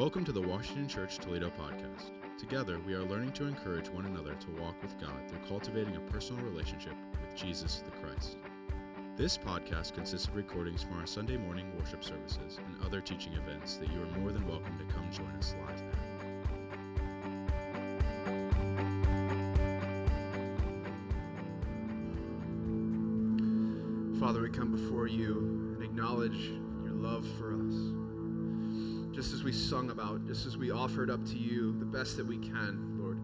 Welcome to the Washington Church Toledo podcast. Together, we are learning to encourage one another to walk with God through cultivating a personal relationship with Jesus the Christ. This podcast consists of recordings from our Sunday morning worship services and other teaching events that you are more than welcome to come join us live at. Father, we come before you and acknowledge your love for us just as we sung about, just as we offered up to you the best that we can, Lord.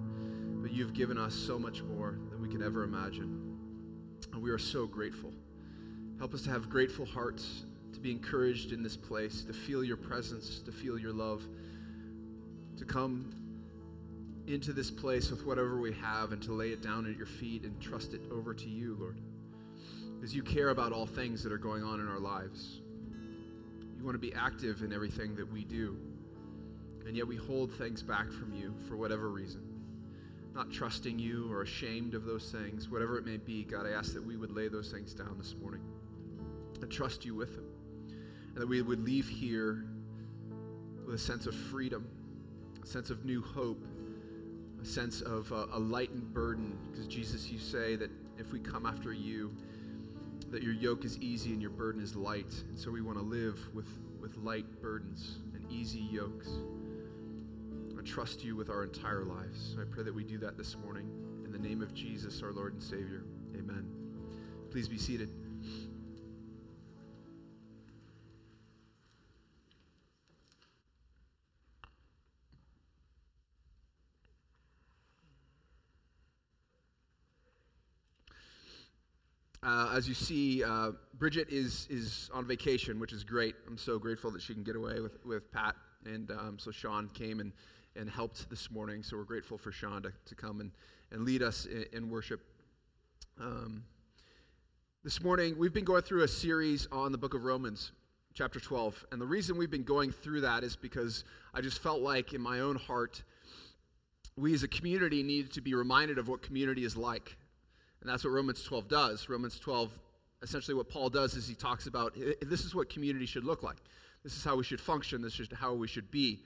But you've given us so much more than we could ever imagine. And we are so grateful. Help us to have grateful hearts, to be encouraged in this place, to feel your presence, to feel your love, to come into this place with whatever we have and to lay it down at your feet and trust it over to you, Lord. Because you care about all things that are going on in our lives. You want to be active in everything that we do. And yet we hold things back from you for whatever reason. Not trusting you or ashamed of those things, whatever it may be, God, I ask that we would lay those things down this morning and trust you with them. And that we would leave here with a sense of freedom, a sense of new hope, a sense of uh, a lightened burden. Because, Jesus, you say that if we come after you, that your yoke is easy and your burden is light. And so we want to live with, with light burdens and easy yokes. I trust you with our entire lives. I pray that we do that this morning. In the name of Jesus, our Lord and Savior. Amen. Please be seated. Uh, as you see, uh, Bridget is, is on vacation, which is great. I'm so grateful that she can get away with, with Pat. And um, so Sean came and, and helped this morning. So we're grateful for Sean to, to come and, and lead us in, in worship. Um, this morning, we've been going through a series on the book of Romans, chapter 12. And the reason we've been going through that is because I just felt like in my own heart, we as a community needed to be reminded of what community is like and that's what Romans 12 does. Romans 12, essentially, what Paul does is he talks about this is what community should look like. This is how we should function. This is how we should be.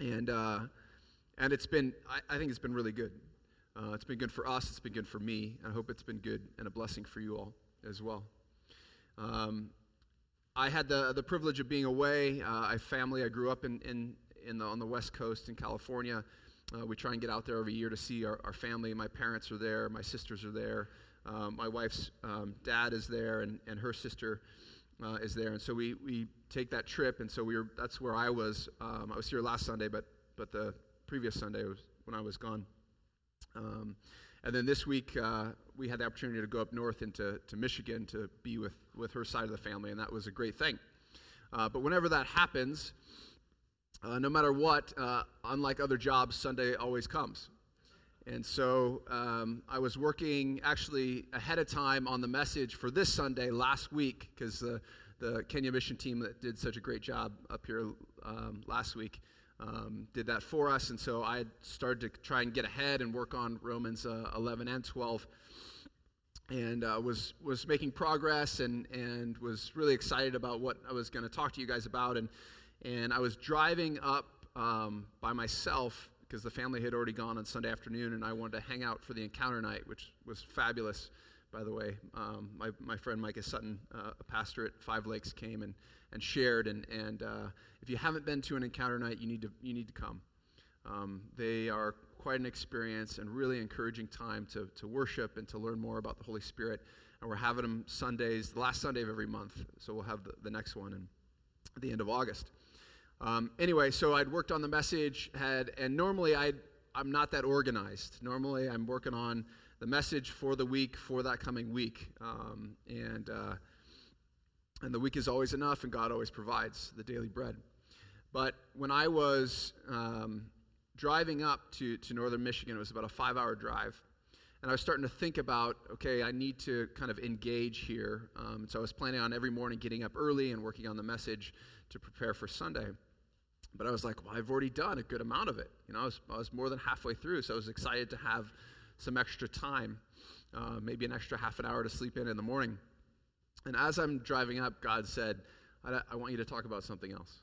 And, uh, and it's been, I, I, think it's been really good. Uh, it's been good for us. It's been good for me. I hope it's been good and a blessing for you all as well. Um, I had the, the privilege of being away. Uh, I have family. I grew up in, in, in the, on the West Coast in California. Uh, we try and get out there every year to see our, our family. My parents are there, my sisters are there, um, my wife's um, dad is there, and, and her sister uh, is there. And so we, we take that trip, and so we were, that's where I was. Um, I was here last Sunday, but, but the previous Sunday was when I was gone. Um, and then this week, uh, we had the opportunity to go up north into to Michigan to be with, with her side of the family, and that was a great thing. Uh, but whenever that happens, uh, no matter what, uh, unlike other jobs, Sunday always comes. And so um, I was working actually ahead of time on the message for this Sunday last week because the, the Kenya mission team that did such a great job up here um, last week um, did that for us. And so I started to try and get ahead and work on Romans uh, 11 and 12 and uh, was was making progress and and was really excited about what I was going to talk to you guys about and and I was driving up um, by myself because the family had already gone on Sunday afternoon, and I wanted to hang out for the encounter night, which was fabulous, by the way. Um, my, my friend Micah Sutton, uh, a pastor at Five Lakes, came and, and shared. And, and uh, if you haven't been to an encounter night, you need to, you need to come. Um, they are quite an experience and really encouraging time to, to worship and to learn more about the Holy Spirit. And we're having them Sundays, the last Sunday of every month. So we'll have the, the next one in, at the end of August. Um, anyway, so I'd worked on the message, had, and normally i I'm not that organized. Normally, I'm working on the message for the week for that coming week, um, and uh, and the week is always enough, and God always provides the daily bread. But when I was um, driving up to, to northern Michigan, it was about a five hour drive. And I was starting to think about, okay, I need to kind of engage here. Um, so I was planning on every morning getting up early and working on the message to prepare for Sunday. But I was like, well, I've already done a good amount of it. You know, I was, I was more than halfway through, so I was excited to have some extra time, uh, maybe an extra half an hour to sleep in in the morning. And as I'm driving up, God said, I, I want you to talk about something else.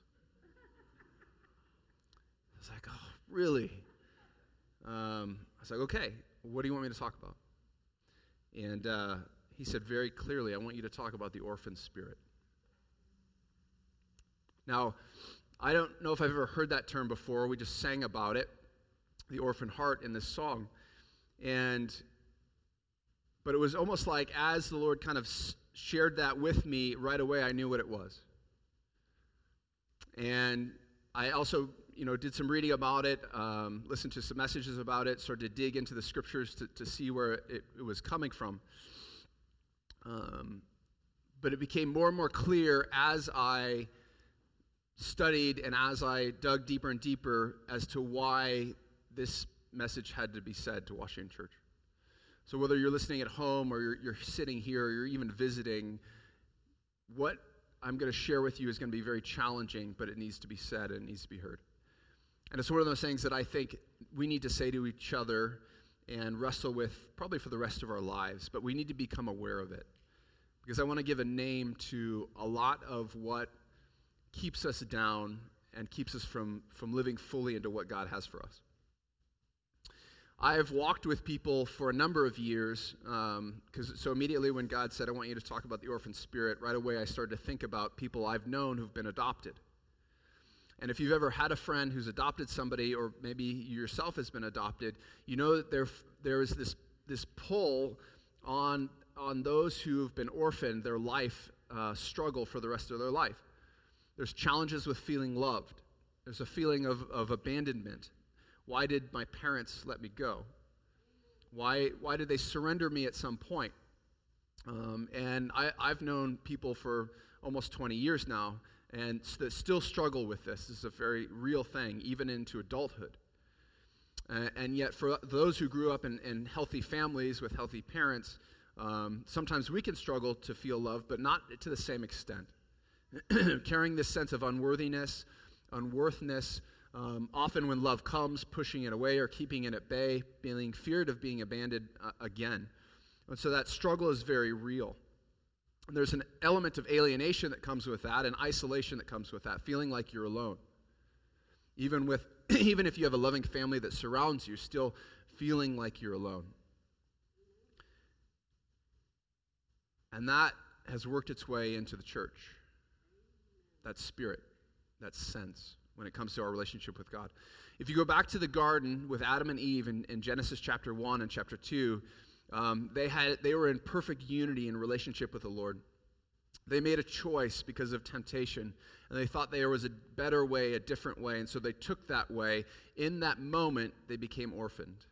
I was like, oh, really? Um, I was like, okay, what do you want me to talk about? And uh, he said very clearly, I want you to talk about the orphan spirit. Now, I don't know if I've ever heard that term before. We just sang about it, the orphan heart, in this song. And, but it was almost like as the Lord kind of shared that with me right away, I knew what it was. And I also, you know, did some reading about it, um, listened to some messages about it, started to dig into the scriptures to, to see where it, it was coming from. Um, but it became more and more clear as I studied and as I dug deeper and deeper as to why this message had to be said to Washington Church. So, whether you're listening at home or you're, you're sitting here or you're even visiting, what I'm going to share with you is going to be very challenging, but it needs to be said and it needs to be heard. And it's one of those things that I think we need to say to each other and wrestle with probably for the rest of our lives, but we need to become aware of it. Because I want to give a name to a lot of what keeps us down and keeps us from, from living fully into what God has for us. I have walked with people for a number of years. Um, so immediately when God said, I want you to talk about the orphan spirit, right away I started to think about people I've known who've been adopted. And if you've ever had a friend who's adopted somebody, or maybe yourself has been adopted, you know that there, there is this, this pull on, on those who have been orphaned, their life uh, struggle for the rest of their life. There's challenges with feeling loved, there's a feeling of, of abandonment. Why did my parents let me go? Why, why did they surrender me at some point? Um, and I, I've known people for almost 20 years now and still struggle with this. This is a very real thing, even into adulthood. Uh, and yet, for those who grew up in, in healthy families with healthy parents, um, sometimes we can struggle to feel love, but not to the same extent. Carrying this sense of unworthiness, unworthness, um, often, when love comes, pushing it away or keeping it at bay, feeling feared of being abandoned uh, again. And so that struggle is very real. And there's an element of alienation that comes with that, and isolation that comes with that, feeling like you're alone. Even, with, even if you have a loving family that surrounds you, still feeling like you're alone. And that has worked its way into the church. That spirit, that sense when it comes to our relationship with God. If you go back to the garden with Adam and Eve in, in Genesis chapter 1 and chapter 2, um, they, had, they were in perfect unity in relationship with the Lord. They made a choice because of temptation, and they thought there was a better way, a different way, and so they took that way. In that moment, they became orphaned.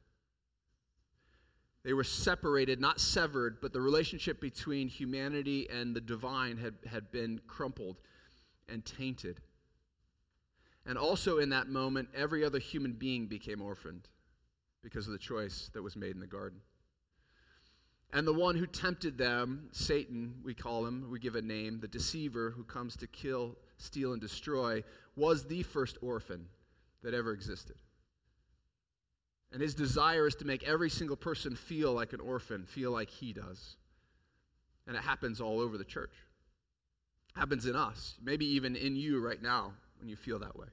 They were separated, not severed, but the relationship between humanity and the divine had, had been crumpled and tainted. And also in that moment, every other human being became orphaned because of the choice that was made in the garden. And the one who tempted them, Satan, we call him, we give a name, the deceiver who comes to kill, steal, and destroy, was the first orphan that ever existed. And his desire is to make every single person feel like an orphan, feel like he does. And it happens all over the church. Happens in us, maybe even in you right now when you feel that way.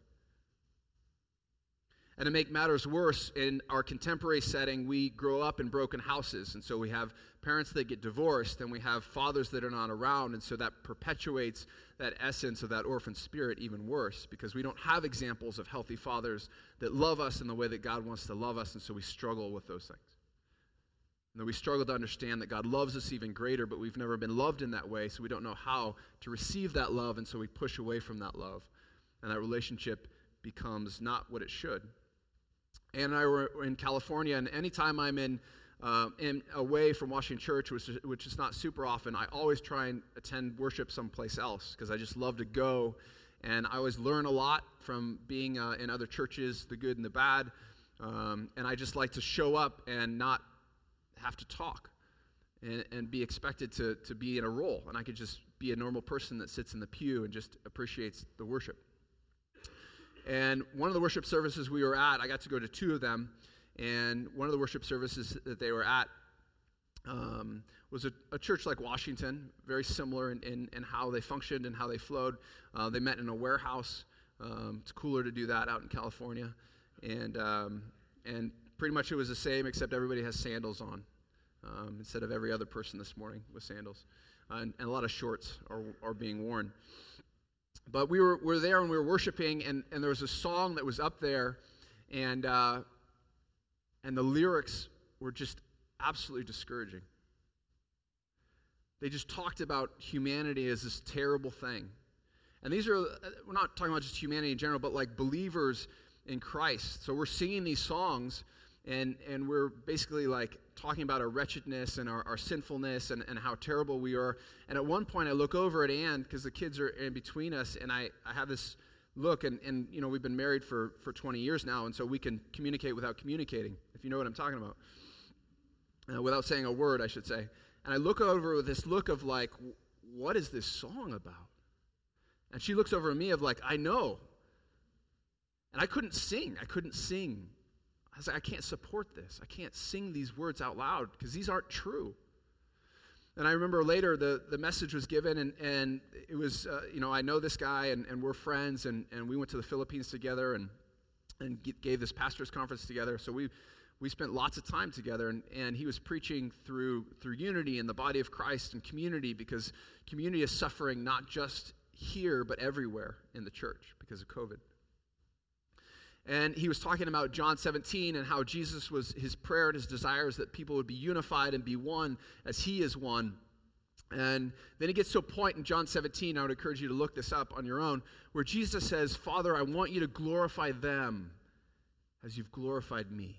And to make matters worse, in our contemporary setting, we grow up in broken houses. And so we have parents that get divorced, and we have fathers that are not around. And so that perpetuates that essence of that orphan spirit even worse because we don't have examples of healthy fathers that love us in the way that God wants to love us. And so we struggle with those things. And we struggle to understand that God loves us even greater, but we've never been loved in that way, so we don't know how to receive that love, and so we push away from that love and that relationship becomes not what it should. And I were in California, and anytime I'm in, uh, in away from Washington Church, which is, which is not super often, I always try and attend worship someplace else because I just love to go. And I always learn a lot from being uh, in other churches, the good and the bad. Um, and I just like to show up and not have to talk and, and be expected to, to be in a role. And I could just be a normal person that sits in the pew and just appreciates the worship. And one of the worship services we were at, I got to go to two of them. And one of the worship services that they were at um, was a, a, church like Washington, very similar in, in, in, how they functioned and how they flowed. Uh, they met in a warehouse. Um, it's cooler to do that out in California. and um, and pretty much it was the same, except everybody has sandals on um, instead of every other person this morning with sandals, uh, and, and, a lot of shorts are, are being worn. But we were, were there and we were worshiping, and, and there was a song that was up there, and uh, and the lyrics were just absolutely discouraging. They just talked about humanity as this terrible thing. And these are, we're not talking about just humanity in general, but like believers in Christ. So we're singing these songs and, and we're basically like talking about our wretchedness and our, our sinfulness and, and how terrible we are. And at one point, I look over at Anne because the kids are in between us, and I, I have this look, and, and you know, we've been married for, for 20 years now, and so we can communicate without communicating, if you know what I'm talking about. Uh, without saying a word, I should say. And I look over with this look of like, what is this song about? And she looks over at me of like, I know. And I couldn't sing. I couldn't sing. I was like, I can't support this. I can't sing these words out loud because these aren't true. And I remember later the, the message was given, and, and it was, uh, you know, I know this guy, and, and we're friends, and, and we went to the Philippines together and, and gave this pastor's conference together. So we, we spent lots of time together and, and he was preaching through through unity in the body of christ and community because community is suffering not just here but everywhere in the church because of covid and he was talking about john 17 and how jesus was his prayer and his desire is that people would be unified and be one as he is one and then he gets to a point in John 17, I would encourage you to look this up on your own, where Jesus says, Father, I want you to glorify them as you've glorified me.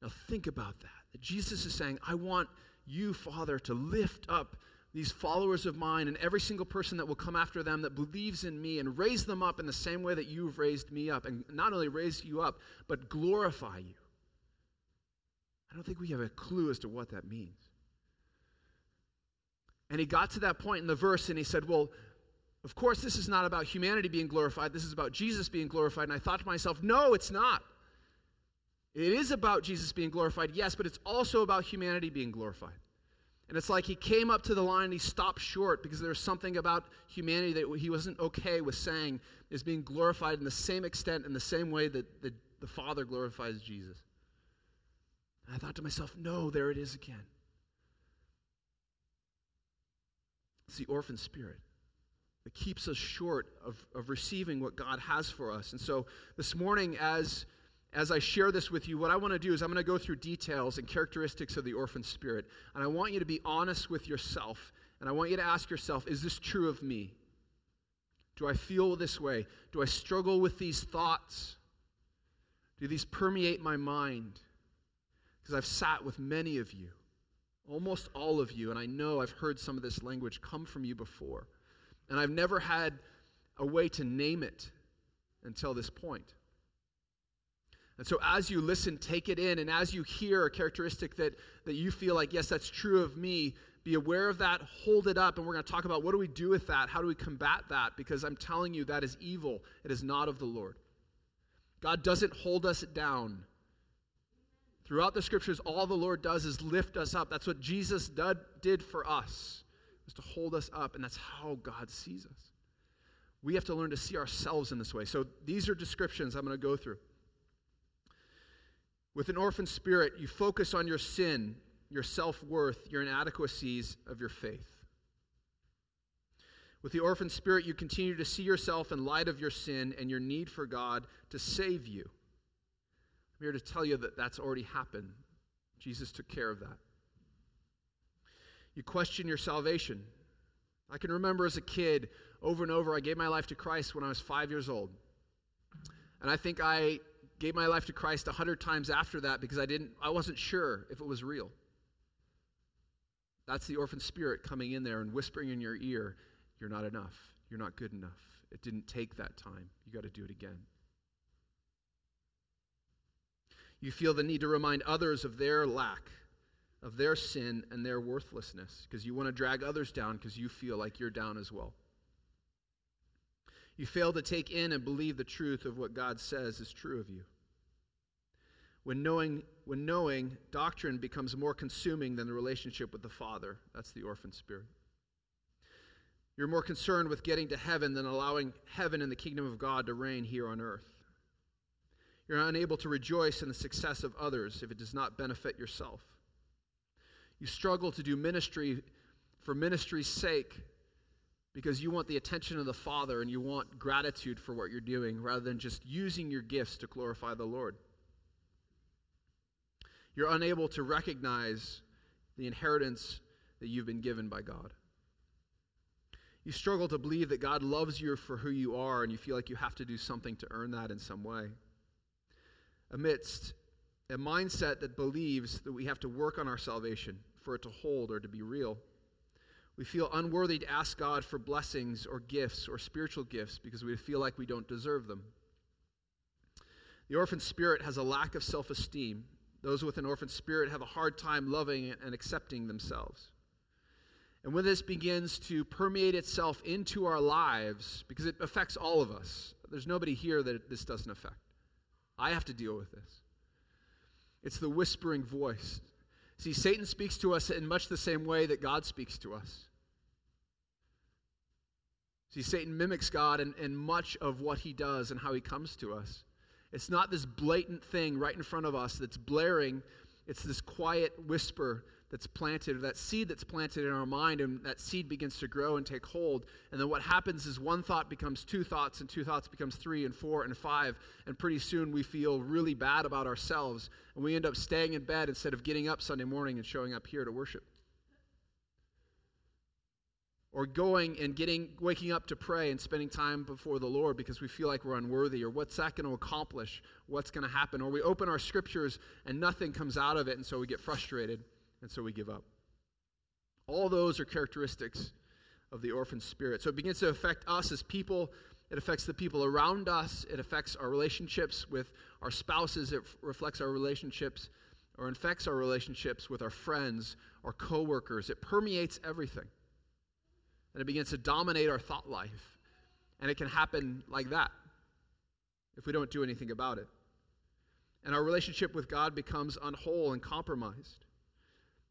Now, think about. That Jesus is saying, I want you, Father, to lift up these followers of mine and every single person that will come after them that believes in me and raise them up in the same way that you've raised me up. And not only raise you up, but glorify you. I don't think we have a clue as to what that means. And he got to that point in the verse and he said, Well, of course, this is not about humanity being glorified. This is about Jesus being glorified. And I thought to myself, No, it's not. It is about Jesus being glorified, yes, but it's also about humanity being glorified. And it's like he came up to the line and he stopped short because there was something about humanity that he wasn't okay with saying is being glorified in the same extent, in the same way that the, the Father glorifies Jesus. And I thought to myself, no, there it is again. It's the orphan spirit that keeps us short of, of receiving what God has for us. And so this morning, as as I share this with you, what I want to do is I'm going to go through details and characteristics of the orphan spirit. And I want you to be honest with yourself. And I want you to ask yourself, is this true of me? Do I feel this way? Do I struggle with these thoughts? Do these permeate my mind? Because I've sat with many of you, almost all of you, and I know I've heard some of this language come from you before. And I've never had a way to name it until this point. And so as you listen, take it in. And as you hear a characteristic that, that you feel like, yes, that's true of me, be aware of that, hold it up. And we're going to talk about what do we do with that? How do we combat that? Because I'm telling you, that is evil. It is not of the Lord. God doesn't hold us down. Throughout the scriptures, all the Lord does is lift us up. That's what Jesus did, did for us, is to hold us up. And that's how God sees us. We have to learn to see ourselves in this way. So these are descriptions I'm going to go through. With an orphan spirit, you focus on your sin, your self worth, your inadequacies of your faith. With the orphan spirit, you continue to see yourself in light of your sin and your need for God to save you. I'm here to tell you that that's already happened. Jesus took care of that. You question your salvation. I can remember as a kid, over and over, I gave my life to Christ when I was five years old. And I think I gave my life to Christ a hundred times after that because I didn't I wasn't sure if it was real. That's the orphan spirit coming in there and whispering in your ear, you're not enough. You're not good enough. It didn't take that time. You got to do it again. You feel the need to remind others of their lack, of their sin and their worthlessness because you want to drag others down because you feel like you're down as well. You fail to take in and believe the truth of what God says is true of you. When knowing, when knowing doctrine becomes more consuming than the relationship with the Father, that's the orphan spirit. You're more concerned with getting to heaven than allowing heaven and the kingdom of God to reign here on earth. You're unable to rejoice in the success of others if it does not benefit yourself. You struggle to do ministry for ministry's sake because you want the attention of the Father and you want gratitude for what you're doing rather than just using your gifts to glorify the Lord. You're unable to recognize the inheritance that you've been given by God. You struggle to believe that God loves you for who you are and you feel like you have to do something to earn that in some way. Amidst a mindset that believes that we have to work on our salvation for it to hold or to be real. We feel unworthy to ask God for blessings or gifts or spiritual gifts because we feel like we don't deserve them. The orphan spirit has a lack of self esteem. Those with an orphan spirit have a hard time loving and accepting themselves. And when this begins to permeate itself into our lives, because it affects all of us, there's nobody here that this doesn't affect. I have to deal with this. It's the whispering voice. See, Satan speaks to us in much the same way that God speaks to us. See, Satan mimics God in, in much of what he does and how he comes to us. It's not this blatant thing right in front of us that's blaring, it's this quiet whisper that's planted, or that seed that's planted in our mind, and that seed begins to grow and take hold. And then what happens is one thought becomes two thoughts, and two thoughts becomes three and four and five. And pretty soon we feel really bad about ourselves, and we end up staying in bed instead of getting up Sunday morning and showing up here to worship or going and getting waking up to pray and spending time before the Lord because we feel like we're unworthy or what's that going to accomplish? What's going to happen? Or we open our scriptures and nothing comes out of it and so we get frustrated and so we give up. All those are characteristics of the orphan spirit. So it begins to affect us as people. It affects the people around us. It affects our relationships with our spouses. It reflects our relationships or infects our relationships with our friends our coworkers. It permeates everything and it begins to dominate our thought life. And it can happen like that if we don't do anything about it. And our relationship with God becomes unwhole and compromised.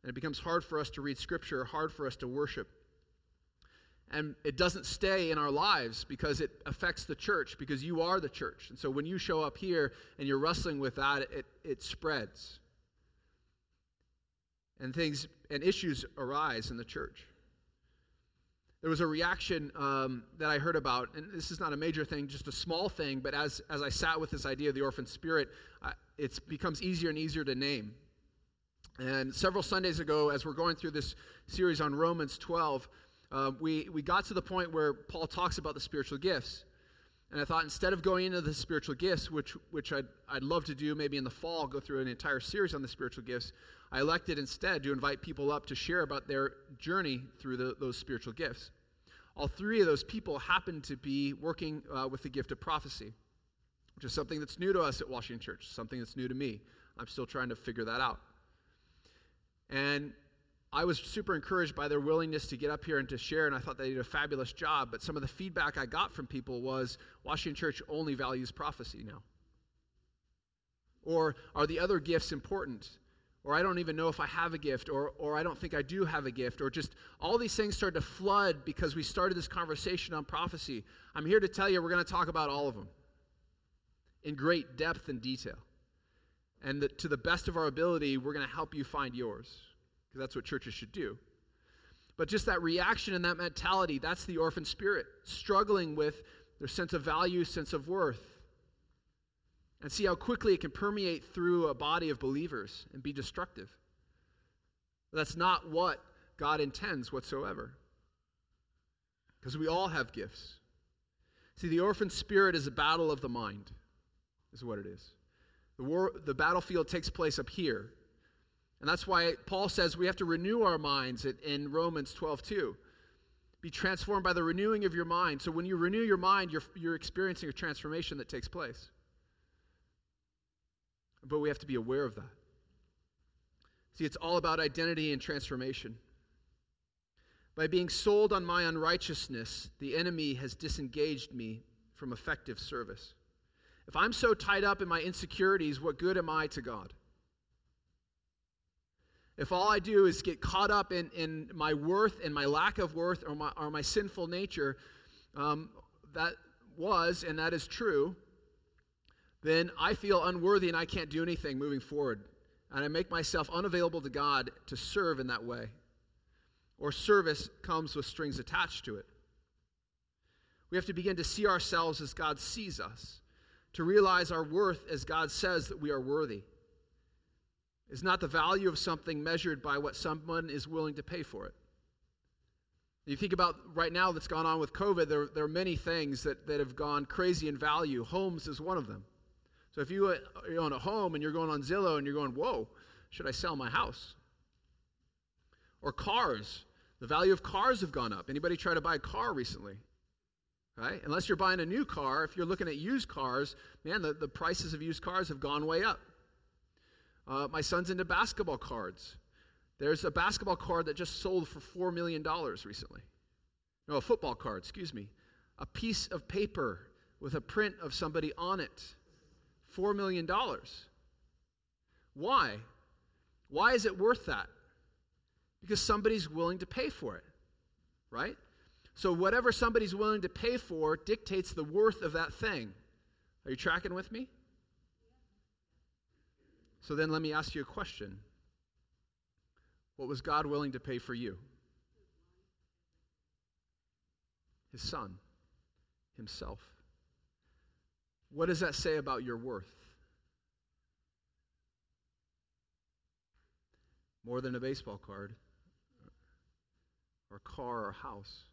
And it becomes hard for us to read Scripture, hard for us to worship. And it doesn't stay in our lives because it affects the church, because you are the church. And so when you show up here and you're wrestling with that, it, it spreads. And things and issues arise in the church there was a reaction um, that I heard about, and this is not a major thing, just a small thing, but as, as I sat with this idea of the orphan spirit, it becomes easier and easier to name. And several Sundays ago, as we're going through this series on Romans 12, uh, we, we got to the point where Paul talks about the spiritual gifts. And I thought instead of going into the spiritual gifts, which, which I'd, I'd love to do maybe in the fall, go through an entire series on the spiritual gifts, I elected instead to invite people up to share about their journey through the, those spiritual gifts. All three of those people happen to be working uh, with the gift of prophecy, which is something that's new to us at Washington Church, something that's new to me. I'm still trying to figure that out. And I was super encouraged by their willingness to get up here and to share, and I thought they did a fabulous job. But some of the feedback I got from people was Washington Church only values prophecy now. Or are the other gifts important? Or I don't even know if I have a gift, or, or I don't think I do have a gift, or just all these things started to flood because we started this conversation on prophecy. I'm here to tell you we're going to talk about all of them in great depth and detail. And that to the best of our ability, we're going to help you find yours, because that's what churches should do. But just that reaction and that mentality, that's the orphan spirit, struggling with their sense of value, sense of worth and see how quickly it can permeate through a body of believers and be destructive. That's not what God intends whatsoever. Because we all have gifts. See, the orphan spirit is a battle of the mind, is what it is. The, war, the battlefield takes place up here. And that's why Paul says we have to renew our minds in Romans 12 2. Be transformed by the renewing of your mind. So when you renew your mind, you're, you're experiencing a transformation that takes place. But we have to be aware of that. See, it's all about identity and transformation. By being sold on my unrighteousness, the enemy has disengaged me from effective service. If I'm so tied up in my insecurities, what good am I to God? If all I do is get caught up in, in my worth and my lack of worth or my, or my sinful nature, um, that was and that is true, then I feel unworthy and I can't do anything moving forward. And I make myself unavailable to God to serve in that way. Or service comes with strings attached to it. We have to begin to see ourselves as God sees us, to realize our worth as God says that we are worthy. Is not the value of something measured by what someone is willing to pay for it. You think about right now that's gone on with COVID, there, there are many things that, that have gone crazy in value. Homes is one of them. So if you, you own a home and you're going on Zillow and you're going, whoa, should I sell my house? Or cars. The value of cars have gone up. Anybody try to buy a car recently? Right? Unless you're buying a new car, if you're looking at used cars, man, the, the prices of used cars have gone way up. Uh, my son's into basketball cards. There's a basketball card that just sold for $4 million recently. No, a football card, excuse me. A piece of paper with a print of somebody on it. $4 million. Why? Why is it worth that? Because somebody's willing to pay for it, right? So, whatever somebody's willing to pay for dictates the worth of that thing. Are you tracking with me? So, then let me ask you a question what was God willing to pay for you? His Son, Himself. What does that say about your worth? More than a baseball card, or car, or house.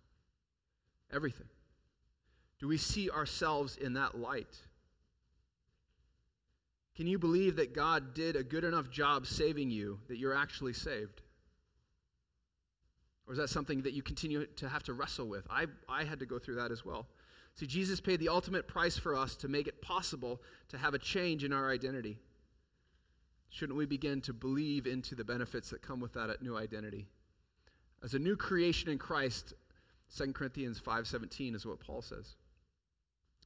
Everything. Do we see ourselves in that light? Can you believe that God did a good enough job saving you that you're actually saved? Or is that something that you continue to have to wrestle with? I, I had to go through that as well. See, Jesus paid the ultimate price for us to make it possible to have a change in our identity. Shouldn't we begin to believe into the benefits that come with that new identity? As a new creation in Christ, 2 Corinthians 5:17 is what Paul says.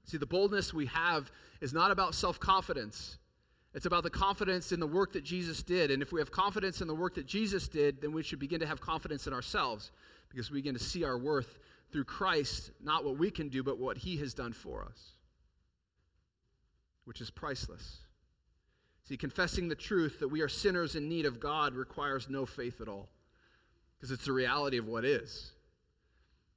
See, the boldness we have is not about self-confidence. It's about the confidence in the work that Jesus did. And if we have confidence in the work that Jesus did, then we should begin to have confidence in ourselves because we begin to see our worth through Christ, not what we can do, but what he has done for us, which is priceless. See, confessing the truth that we are sinners in need of God requires no faith at all because it's the reality of what is.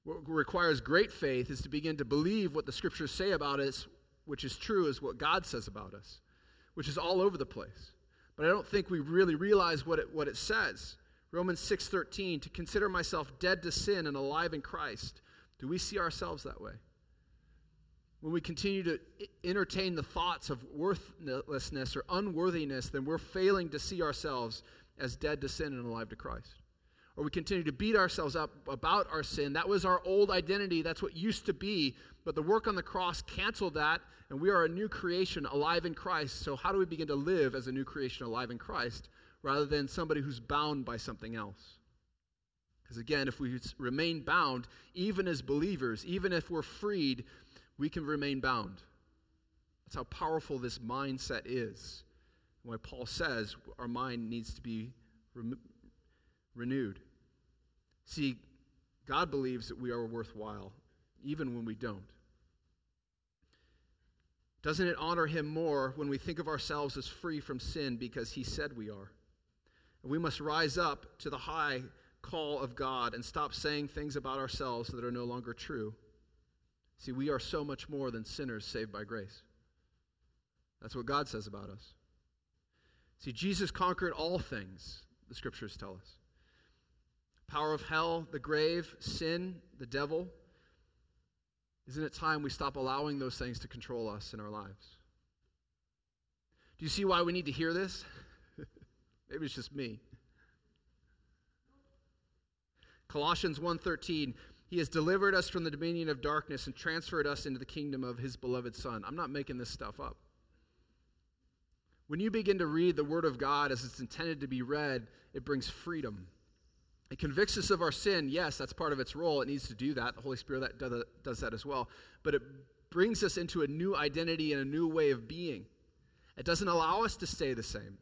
What requires great faith is to begin to believe what the scriptures say about us, which is true, is what God says about us which is all over the place. But I don't think we really realize what it, what it says. Romans 6:13 to consider myself dead to sin and alive in Christ. Do we see ourselves that way? When we continue to entertain the thoughts of worthlessness or unworthiness, then we're failing to see ourselves as dead to sin and alive to Christ or we continue to beat ourselves up about our sin. That was our old identity. That's what used to be. But the work on the cross canceled that, and we are a new creation alive in Christ. So, how do we begin to live as a new creation alive in Christ rather than somebody who's bound by something else? Because again, if we remain bound, even as believers, even if we're freed, we can remain bound. That's how powerful this mindset is. Why Paul says our mind needs to be renewed. See, God believes that we are worthwhile, even when we don't. Doesn't it honor Him more when we think of ourselves as free from sin because He said we are? We must rise up to the high call of God and stop saying things about ourselves that are no longer true. See, we are so much more than sinners saved by grace. That's what God says about us. See, Jesus conquered all things, the scriptures tell us power of hell, the grave, sin, the devil. Isn't it time we stop allowing those things to control us in our lives? Do you see why we need to hear this? Maybe it's just me. Colossians 1:13 He has delivered us from the dominion of darkness and transferred us into the kingdom of his beloved son. I'm not making this stuff up. When you begin to read the word of God as it's intended to be read, it brings freedom. It convicts us of our sin. Yes, that's part of its role. It needs to do that. The Holy Spirit that does that as well. But it brings us into a new identity and a new way of being. It doesn't allow us to stay the same.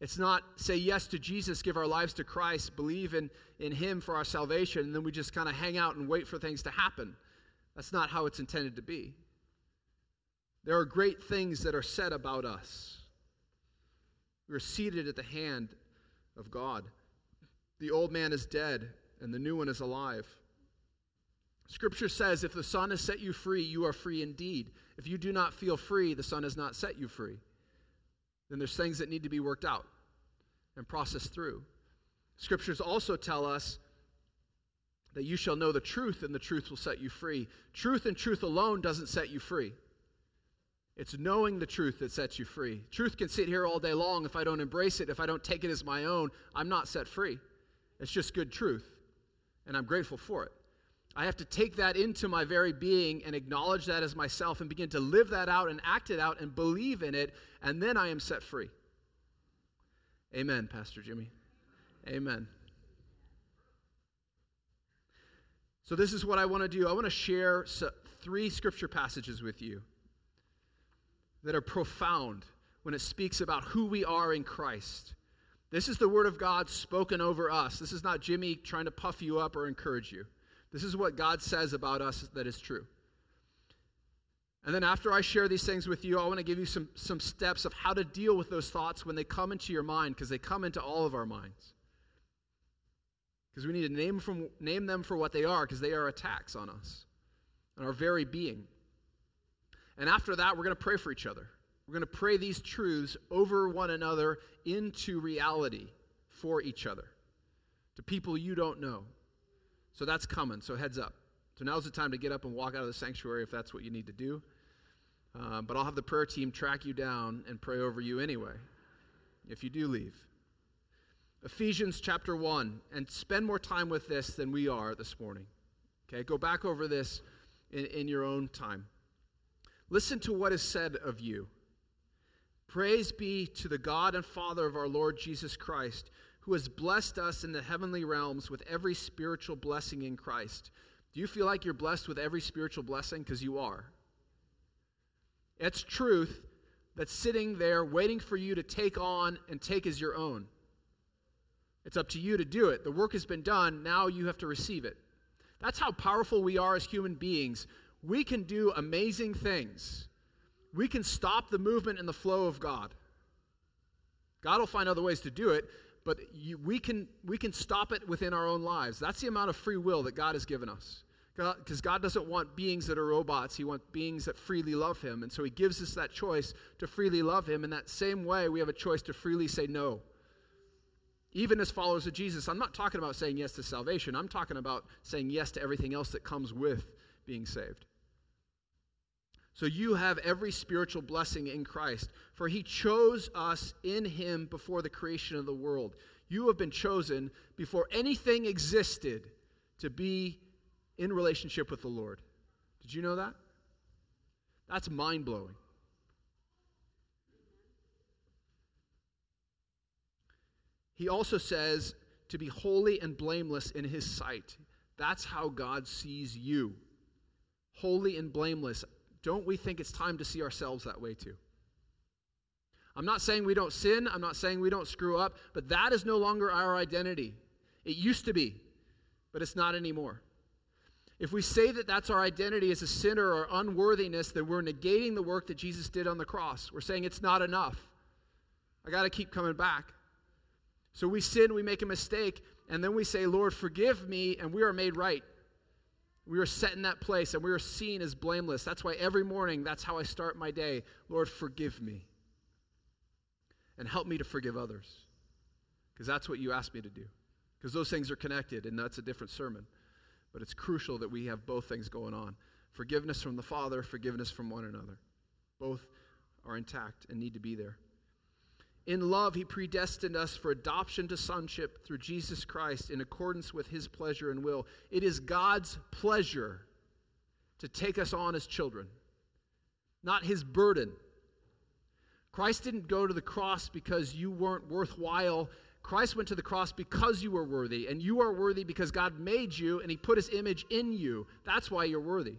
It's not say yes to Jesus, give our lives to Christ, believe in, in Him for our salvation, and then we just kind of hang out and wait for things to happen. That's not how it's intended to be. There are great things that are said about us. We are seated at the hand of God. The old man is dead, and the new one is alive. Scripture says, If the Son has set you free, you are free indeed. If you do not feel free, the Son has not set you free. Then there's things that need to be worked out and processed through. Scriptures also tell us that you shall know the truth, and the truth will set you free. Truth and truth alone doesn't set you free. It's knowing the truth that sets you free. Truth can sit here all day long. If I don't embrace it, if I don't take it as my own, I'm not set free. It's just good truth, and I'm grateful for it. I have to take that into my very being and acknowledge that as myself and begin to live that out and act it out and believe in it, and then I am set free. Amen, Pastor Jimmy. Amen. So, this is what I want to do. I want to share three scripture passages with you that are profound when it speaks about who we are in Christ. This is the word of God spoken over us. This is not Jimmy trying to puff you up or encourage you. This is what God says about us that is true. And then after I share these things with you, I want to give you some, some steps of how to deal with those thoughts when they come into your mind, because they come into all of our minds. Because we need to name, from, name them for what they are, because they are attacks on us, on our very being. And after that, we're going to pray for each other. We're going to pray these truths over one another into reality for each other, to people you don't know. So that's coming, so heads up. So now's the time to get up and walk out of the sanctuary if that's what you need to do. Uh, but I'll have the prayer team track you down and pray over you anyway, if you do leave. Ephesians chapter 1, and spend more time with this than we are this morning. Okay, go back over this in, in your own time. Listen to what is said of you. Praise be to the God and Father of our Lord Jesus Christ, who has blessed us in the heavenly realms with every spiritual blessing in Christ. Do you feel like you're blessed with every spiritual blessing? Because you are. It's truth that's sitting there waiting for you to take on and take as your own. It's up to you to do it. The work has been done. Now you have to receive it. That's how powerful we are as human beings we can do amazing things. We can stop the movement and the flow of God. God will find other ways to do it, but you, we, can, we can stop it within our own lives. That's the amount of free will that God has given us. Because God, God doesn't want beings that are robots, He wants beings that freely love Him. And so He gives us that choice to freely love Him. In that same way, we have a choice to freely say no. Even as followers of Jesus, I'm not talking about saying yes to salvation, I'm talking about saying yes to everything else that comes with being saved. So you have every spiritual blessing in Christ, for he chose us in him before the creation of the world. You have been chosen before anything existed to be in relationship with the Lord. Did you know that? That's mind blowing. He also says to be holy and blameless in his sight. That's how God sees you. Holy and blameless don't we think it's time to see ourselves that way too? I'm not saying we don't sin, I'm not saying we don't screw up, but that is no longer our identity. It used to be, but it's not anymore. If we say that that's our identity as a sinner or unworthiness, then we're negating the work that Jesus did on the cross. We're saying it's not enough. I got to keep coming back. So we sin, we make a mistake, and then we say, Lord, forgive me, and we are made right. We are set in that place and we are seen as blameless. That's why every morning, that's how I start my day. Lord, forgive me. And help me to forgive others. Because that's what you asked me to do. Because those things are connected, and that's a different sermon. But it's crucial that we have both things going on forgiveness from the Father, forgiveness from one another. Both are intact and need to be there. In love, he predestined us for adoption to sonship through Jesus Christ in accordance with his pleasure and will. It is God's pleasure to take us on as children, not his burden. Christ didn't go to the cross because you weren't worthwhile. Christ went to the cross because you were worthy, and you are worthy because God made you and he put his image in you. That's why you're worthy.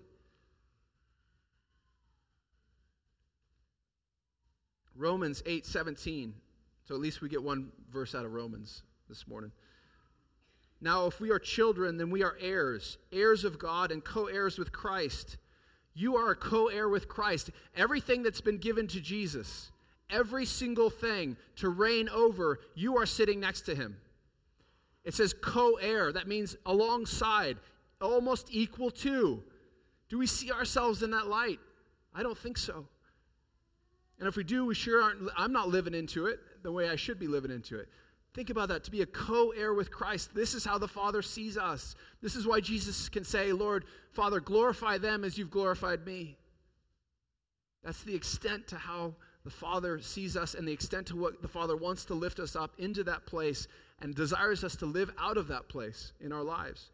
Romans 8 17. So at least we get one verse out of Romans this morning. Now, if we are children, then we are heirs, heirs of God and co heirs with Christ. You are a co heir with Christ. Everything that's been given to Jesus, every single thing to reign over, you are sitting next to him. It says co heir. That means alongside, almost equal to. Do we see ourselves in that light? I don't think so. And if we do, we sure aren't. I'm not living into it the way I should be living into it. Think about that to be a co heir with Christ. This is how the Father sees us. This is why Jesus can say, Lord, Father, glorify them as you've glorified me. That's the extent to how the Father sees us and the extent to what the Father wants to lift us up into that place and desires us to live out of that place in our lives.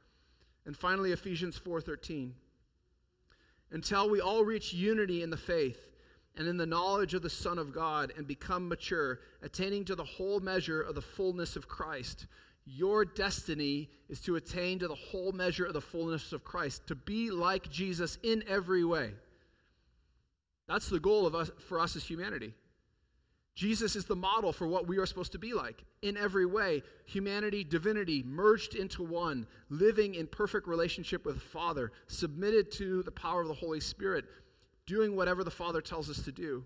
And finally Ephesians 4:13. Until we all reach unity in the faith and in the knowledge of the Son of God and become mature, attaining to the whole measure of the fullness of Christ. Your destiny is to attain to the whole measure of the fullness of Christ, to be like Jesus in every way. That's the goal of us, for us as humanity. Jesus is the model for what we are supposed to be like in every way humanity, divinity merged into one, living in perfect relationship with the Father, submitted to the power of the Holy Spirit, doing whatever the Father tells us to do.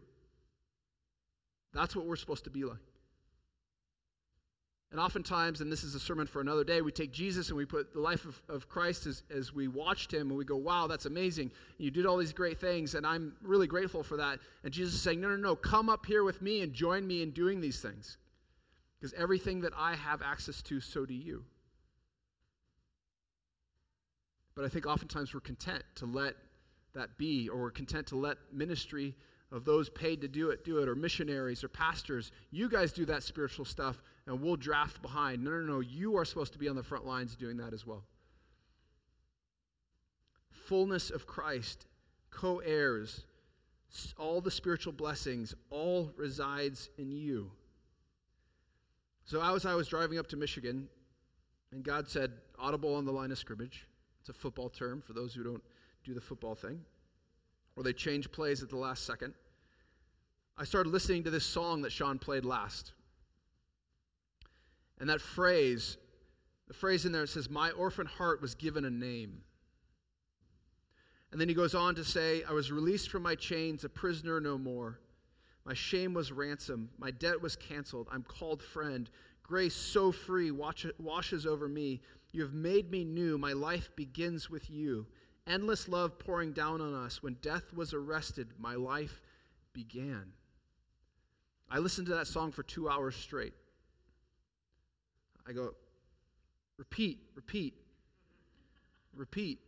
That's what we're supposed to be like. And oftentimes, and this is a sermon for another day, we take Jesus and we put the life of, of Christ as, as we watched him and we go, wow, that's amazing. You did all these great things, and I'm really grateful for that. And Jesus is saying, no, no, no, come up here with me and join me in doing these things. Because everything that I have access to, so do you. But I think oftentimes we're content to let that be, or we're content to let ministry of those paid to do it do it, or missionaries or pastors. You guys do that spiritual stuff, and we'll draft behind. No, no, no. You are supposed to be on the front lines doing that as well. Fullness of Christ, co heirs, all the spiritual blessings, all resides in you. So, as I was driving up to Michigan, and God said, audible on the line of scrimmage. It's a football term for those who don't do the football thing, or they change plays at the last second. I started listening to this song that Sean played last. And that phrase, the phrase in there says, My orphan heart was given a name. And then he goes on to say, I was released from my chains, a prisoner no more. My shame was ransom. My debt was canceled. I'm called friend. Grace so free washes over me. You have made me new. My life begins with you endless love pouring down on us. When death was arrested, my life began. I listened to that song for two hours straight. I go, repeat, repeat, repeat.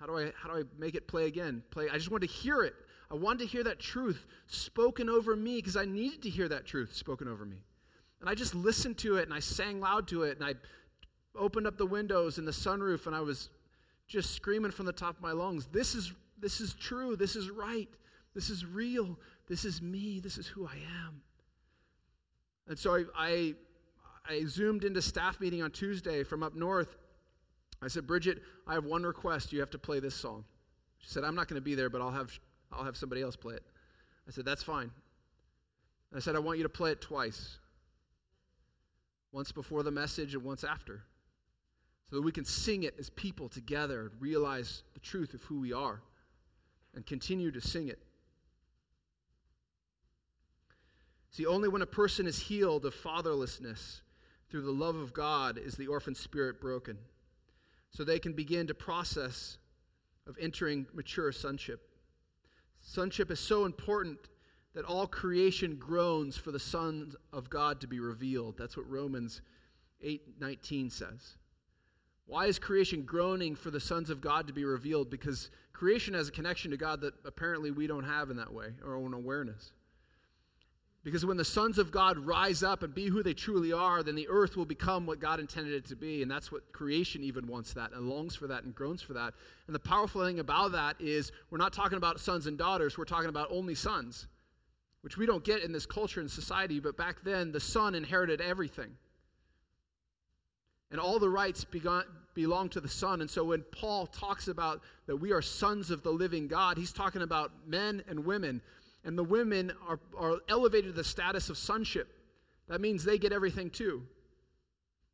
How do I how do I make it play again? Play. I just wanted to hear it. I wanted to hear that truth spoken over me because I needed to hear that truth spoken over me. And I just listened to it and I sang loud to it and I opened up the windows and the sunroof and I was just screaming from the top of my lungs, this is, this is true, this is right, this is real, this is me, this is who I am. And so I, I, I zoomed into staff meeting on Tuesday from up north. I said, Bridget, I have one request. You have to play this song. She said, I'm not going to be there, but I'll have, I'll have somebody else play it. I said, That's fine. I said, I want you to play it twice once before the message and once after so that we can sing it as people together and realize the truth of who we are and continue to sing it. See, only when a person is healed of fatherlessness through the love of God is the orphan spirit broken. So they can begin to process of entering mature sonship. Sonship is so important that all creation groans for the sons of God to be revealed. That's what Romans 8:19 says. Why is creation groaning for the sons of God to be revealed? Because creation has a connection to God that apparently we don't have in that way, our own awareness. Because when the sons of God rise up and be who they truly are, then the earth will become what God intended it to be. And that's what creation even wants that and longs for that and groans for that. And the powerful thing about that is we're not talking about sons and daughters, we're talking about only sons, which we don't get in this culture and society. But back then, the son inherited everything. And all the rights begon, belong to the Son. And so when Paul talks about that we are sons of the living God, he's talking about men and women. And the women are, are elevated to the status of sonship. That means they get everything too.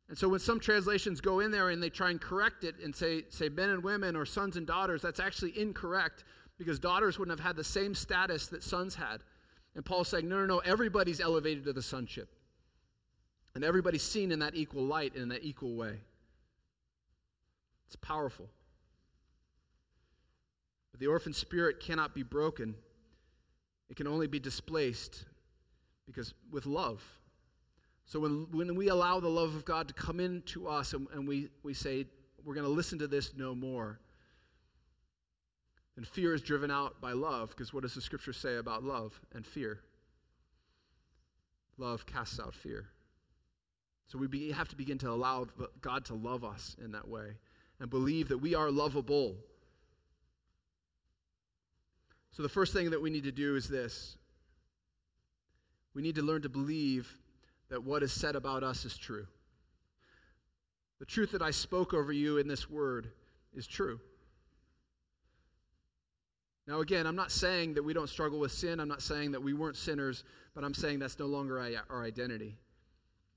And so when some translations go in there and they try and correct it and say, say men and women or sons and daughters, that's actually incorrect because daughters wouldn't have had the same status that sons had. And Paul's saying, no, no, no, everybody's elevated to the sonship. And everybody's seen in that equal light in that equal way. It's powerful. But the orphan spirit cannot be broken, it can only be displaced because with love. So when, when we allow the love of God to come into us and, and we, we say, we're going to listen to this no more, then fear is driven out by love, because what does the scripture say about love and fear? Love casts out fear. So we be, have to begin to allow God to love us in that way and believe that we are lovable. So the first thing that we need to do is this we need to learn to believe that what is said about us is true. The truth that I spoke over you in this word is true. Now, again, I'm not saying that we don't struggle with sin. I'm not saying that we weren't sinners, but I'm saying that's no longer our identity.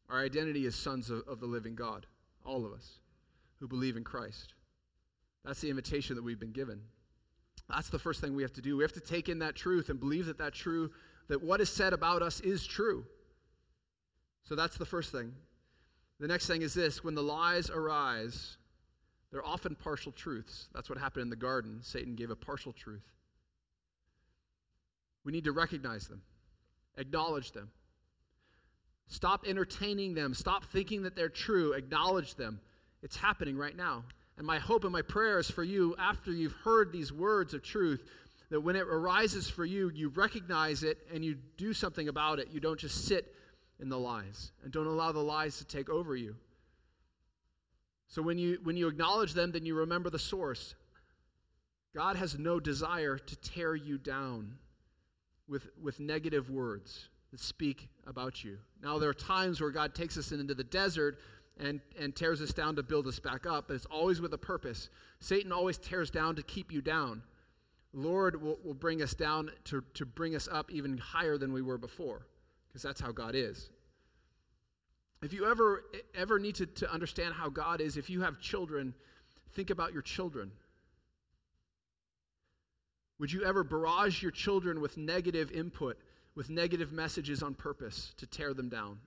Our identity is sons of, of the living God, all of us who believe in Christ. That's the invitation that we've been given. That's the first thing we have to do. We have to take in that truth and believe that that true, that what is said about us is true. So that's the first thing. The next thing is this when the lies arise, they're often partial truths. That's what happened in the garden. Satan gave a partial truth. We need to recognize them, acknowledge them. Stop entertaining them. Stop thinking that they're true. Acknowledge them. It's happening right now. And my hope and my prayer is for you, after you've heard these words of truth, that when it arises for you, you recognize it and you do something about it. You don't just sit in the lies and don't allow the lies to take over you. So when you when you acknowledge them, then you remember the source. God has no desire to tear you down with, with negative words that speak about you. Now, there are times where God takes us into the desert and, and tears us down to build us back up, but it's always with a purpose. Satan always tears down to keep you down. Lord will, will bring us down to, to bring us up even higher than we were before, because that's how God is. If you ever ever need to, to understand how God is, if you have children, think about your children. Would you ever barrage your children with negative input, with negative messages on purpose to tear them down?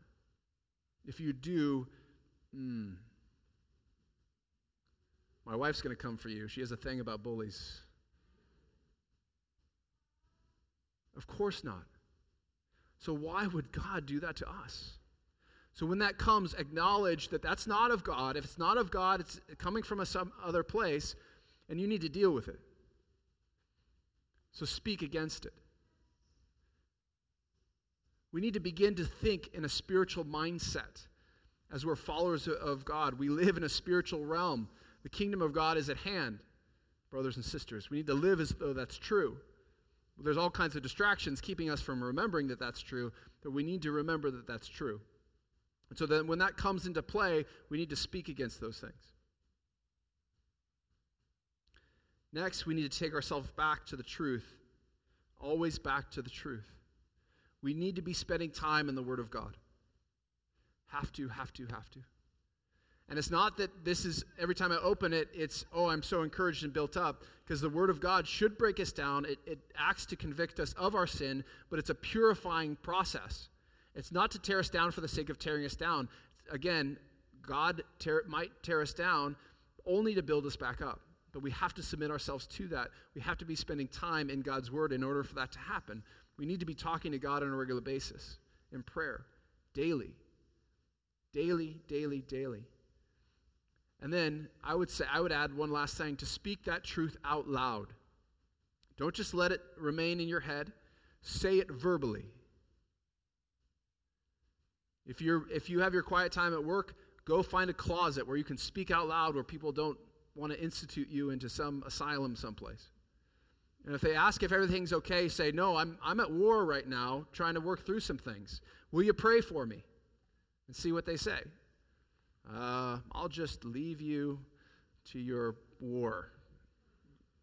If you do, mm, my wife's going to come for you. She has a thing about bullies. Of course not. So, why would God do that to us? So, when that comes, acknowledge that that's not of God. If it's not of God, it's coming from a, some other place, and you need to deal with it. So speak against it. We need to begin to think in a spiritual mindset as we're followers of God. We live in a spiritual realm. The kingdom of God is at hand, brothers and sisters. We need to live as though that's true. There's all kinds of distractions keeping us from remembering that that's true, but we need to remember that that's true. And so then when that comes into play, we need to speak against those things. Next, we need to take ourselves back to the truth, always back to the truth. We need to be spending time in the Word of God. Have to, have to, have to. And it's not that this is every time I open it, it's, oh, I'm so encouraged and built up, because the Word of God should break us down. It, it acts to convict us of our sin, but it's a purifying process. It's not to tear us down for the sake of tearing us down. Again, God tear, might tear us down only to build us back up. But we have to submit ourselves to that. We have to be spending time in God's Word in order for that to happen. We need to be talking to God on a regular basis in prayer, daily. Daily, daily, daily. And then I would say, I would add one last thing to speak that truth out loud. Don't just let it remain in your head, say it verbally. If, you're, if you have your quiet time at work, go find a closet where you can speak out loud where people don't want to institute you into some asylum someplace. And if they ask if everything's okay, say, No, I'm, I'm at war right now, trying to work through some things. Will you pray for me? And see what they say. Uh, I'll just leave you to your war.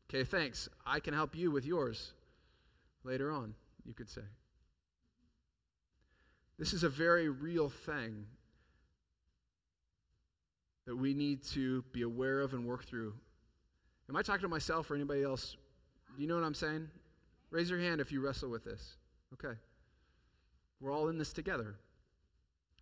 Okay, thanks. I can help you with yours later on, you could say. This is a very real thing that we need to be aware of and work through. Am I talking to myself or anybody else Do you know what I'm saying? Raise your hand if you wrestle with this. Okay. We're all in this together.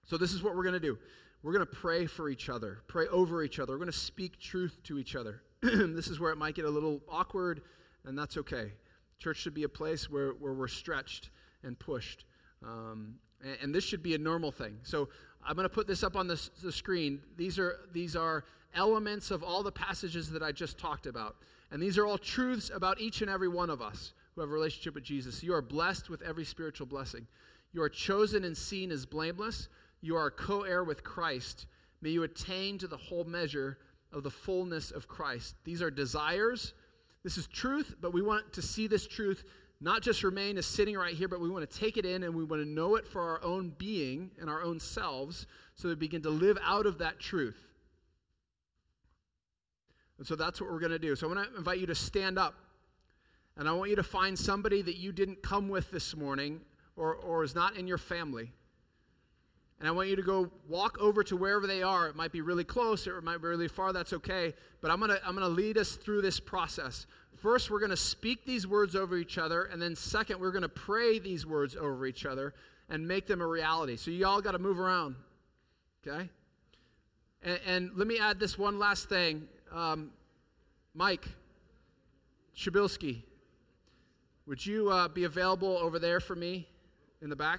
So, this is what we're going to do. We're going to pray for each other, pray over each other. We're going to speak truth to each other. this is where it might get a little awkward, and that's okay. Church should be a place where, where we're stretched and pushed. Um, and, and, this should be a normal thing. So, I'm going to put this up on the, the screen. These are, these are elements of all the passages that I just talked about. And these are all truths about each and every one of us who have a relationship with Jesus. You are blessed with every spiritual blessing. You are chosen and seen as blameless. You are co heir with Christ. May you attain to the whole measure of the fullness of Christ. These are desires. This is truth, but we want to see this truth not just remain as sitting right here, but we want to take it in and we want to know it for our own being and our own selves so that we begin to live out of that truth. And so that's what we're going to do. So I want to invite you to stand up. And I want you to find somebody that you didn't come with this morning or, or is not in your family. And I want you to go walk over to wherever they are. It might be really close or it might be really far. That's okay. But I'm going to I'm going to lead us through this process. First, we're going to speak these words over each other. And then, second, we're going to pray these words over each other and make them a reality. So, you all got to move around. Okay? And, and, let me add this one last thing. Um, Mike Shabilsky, would you uh, be available over there for me in the back?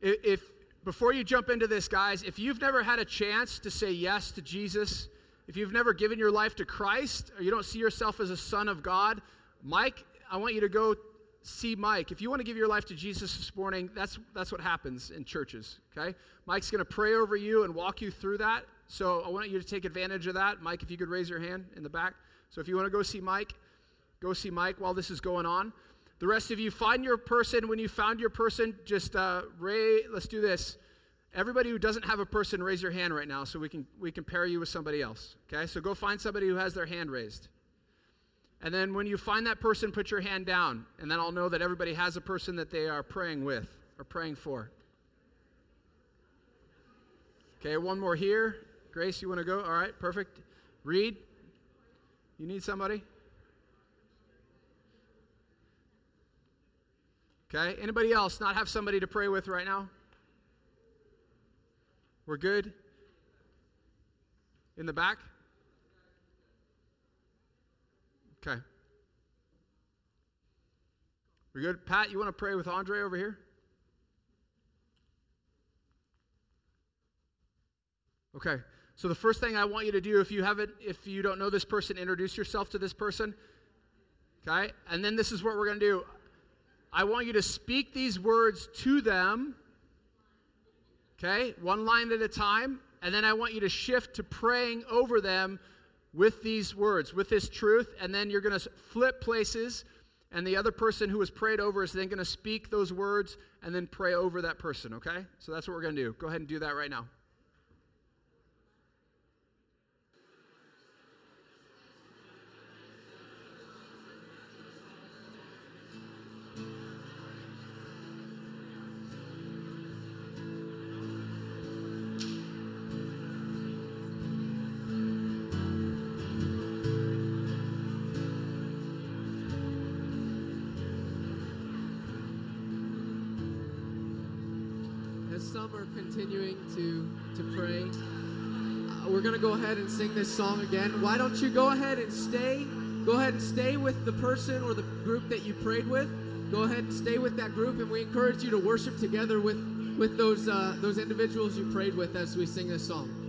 If before you jump into this, guys, if you've never had a chance to say yes to Jesus, if you've never given your life to Christ, or you don't see yourself as a son of God, Mike, I want you to go see Mike. If you want to give your life to Jesus this morning, that's that's what happens in churches. Okay, Mike's going to pray over you and walk you through that. So I want you to take advantage of that. Mike, if you could raise your hand in the back. So if you want to go see Mike, go see Mike while this is going on. The rest of you, find your person. When you found your person, just uh, Ray. Let's do this. Everybody who doesn't have a person, raise your hand right now, so we can we can pair you with somebody else. Okay, so go find somebody who has their hand raised. And then when you find that person, put your hand down, and then I'll know that everybody has a person that they are praying with or praying for. Okay, one more here. Grace, you want to go? All right, perfect. Reed, you need somebody? Okay, anybody else not have somebody to pray with right now? We're good? In the back? Okay. We're good? Pat, you want to pray with Andre over here? Okay. So the first thing I want you to do if you haven't if you don't know this person, introduce yourself to this person. Okay? And then this is what we're going to do. I want you to speak these words to them. Okay? One line at a time. And then I want you to shift to praying over them with these words, with this truth, and then you're going to flip places, and the other person who was prayed over is then going to speak those words and then pray over that person, okay? So that's what we're going to do. Go ahead and do that right now. Continuing to, to pray. Uh, we're going to go ahead and sing this song again. Why don't you go ahead and stay? Go ahead and stay with the person or the group that you prayed with. Go ahead and stay with that group, and we encourage you to worship together with, with those, uh, those individuals you prayed with as we sing this song.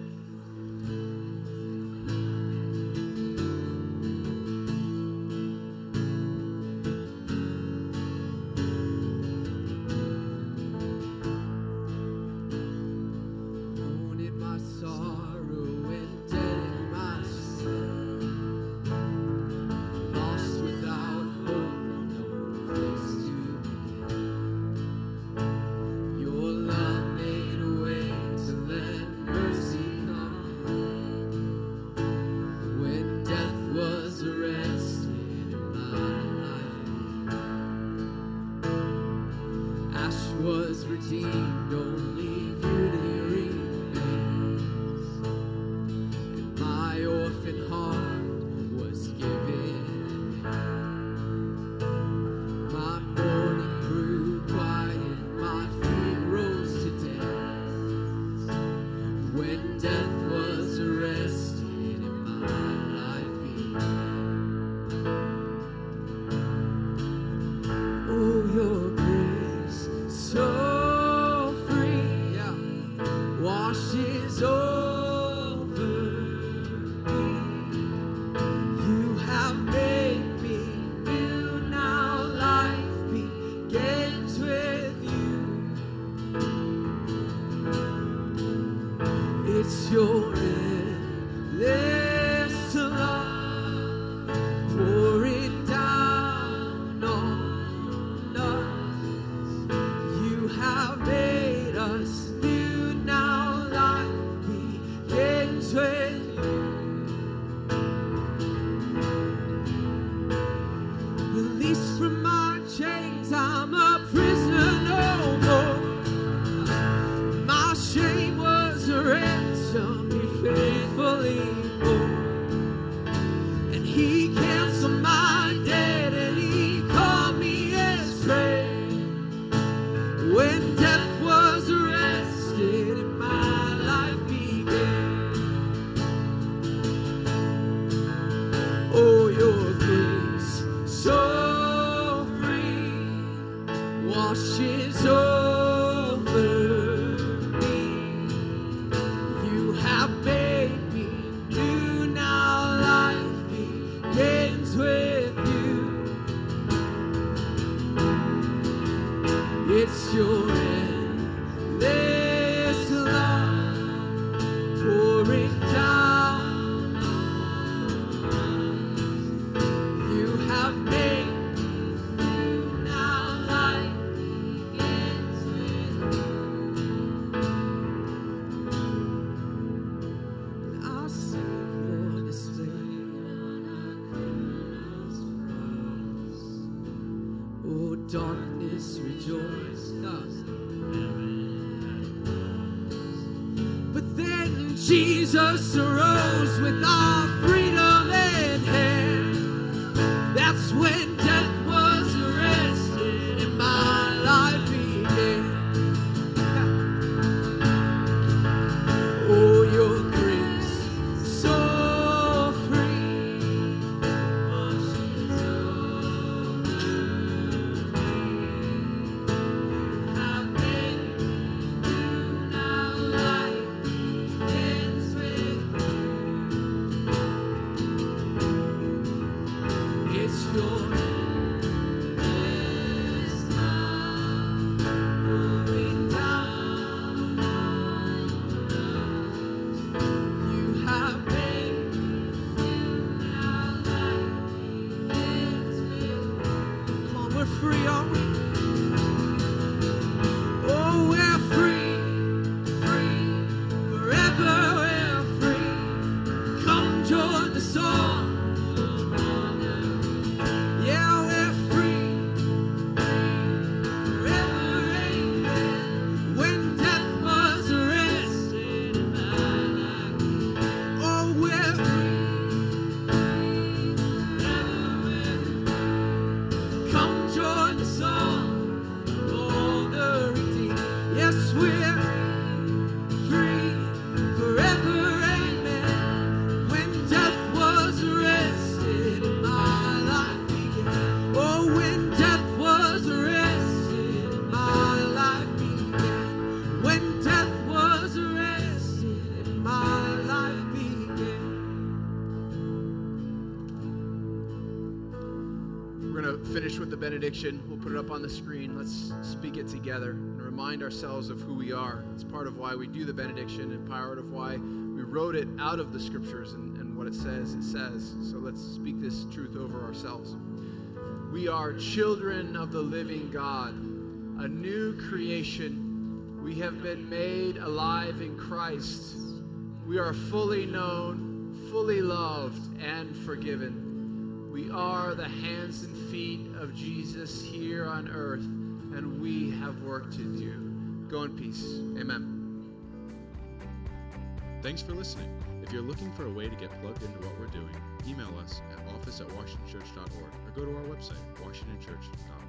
Jesus arose with our freedom benediction. We'll put it up on the screen. Let's speak it together and remind ourselves of who we are. It's part of why we do the benediction and part of why we wrote it out of the scriptures and, and what it says, it says. So let's speak this truth over ourselves. We are children of the living God, a new creation. We have been made alive in Christ. We are fully known, fully loved, and forgiven. We are the hands and feet of Jesus here on earth, and we have work to do. Go in peace. Amen. Thanks for listening. If you're looking for a way to get plugged into what we're doing, email us at office at washingtonchurch.org or go to our website, washingtonchurch.org.